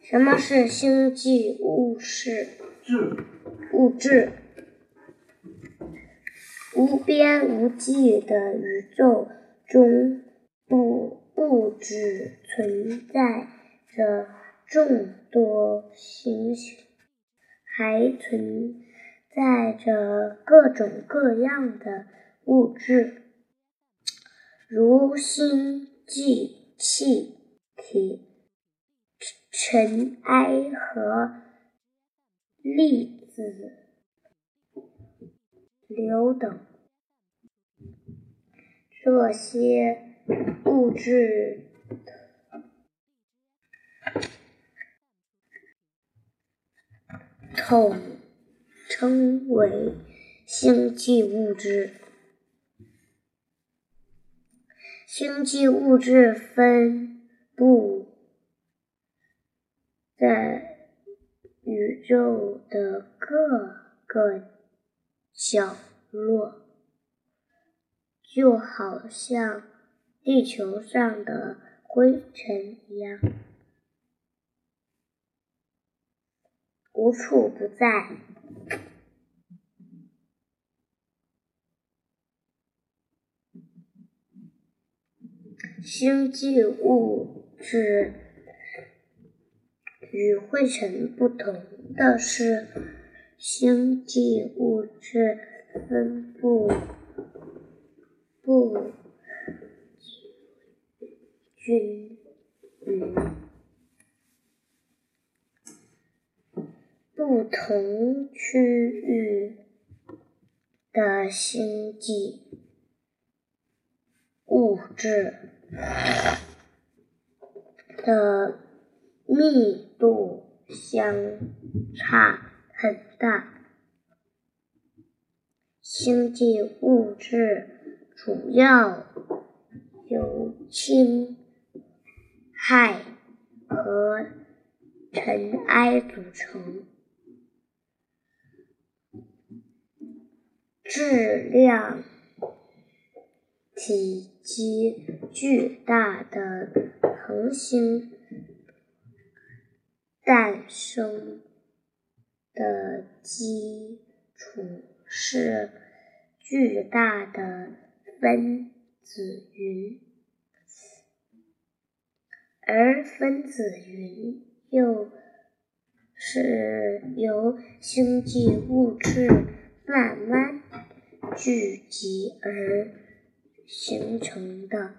什么是星际物质？质。物质，无边无际的宇宙中，不不只存在着众多星星，还存在着各种各样的物质，如星际气体、尘埃和粒子流等。这些物质统称为星际物质。星际物质分布在宇宙的各个角落，就好像地球上的灰尘一样，无处不在。星际物质与灰尘不同的是，星际物质分布不均匀，不同区域的星际物质的密度相差很大。星际物质主要由氢、氦和尘埃组成，质量、体积巨大的恒星诞生的基础是巨大的分子云，而分子云又是由星际物质慢慢聚集而形成的。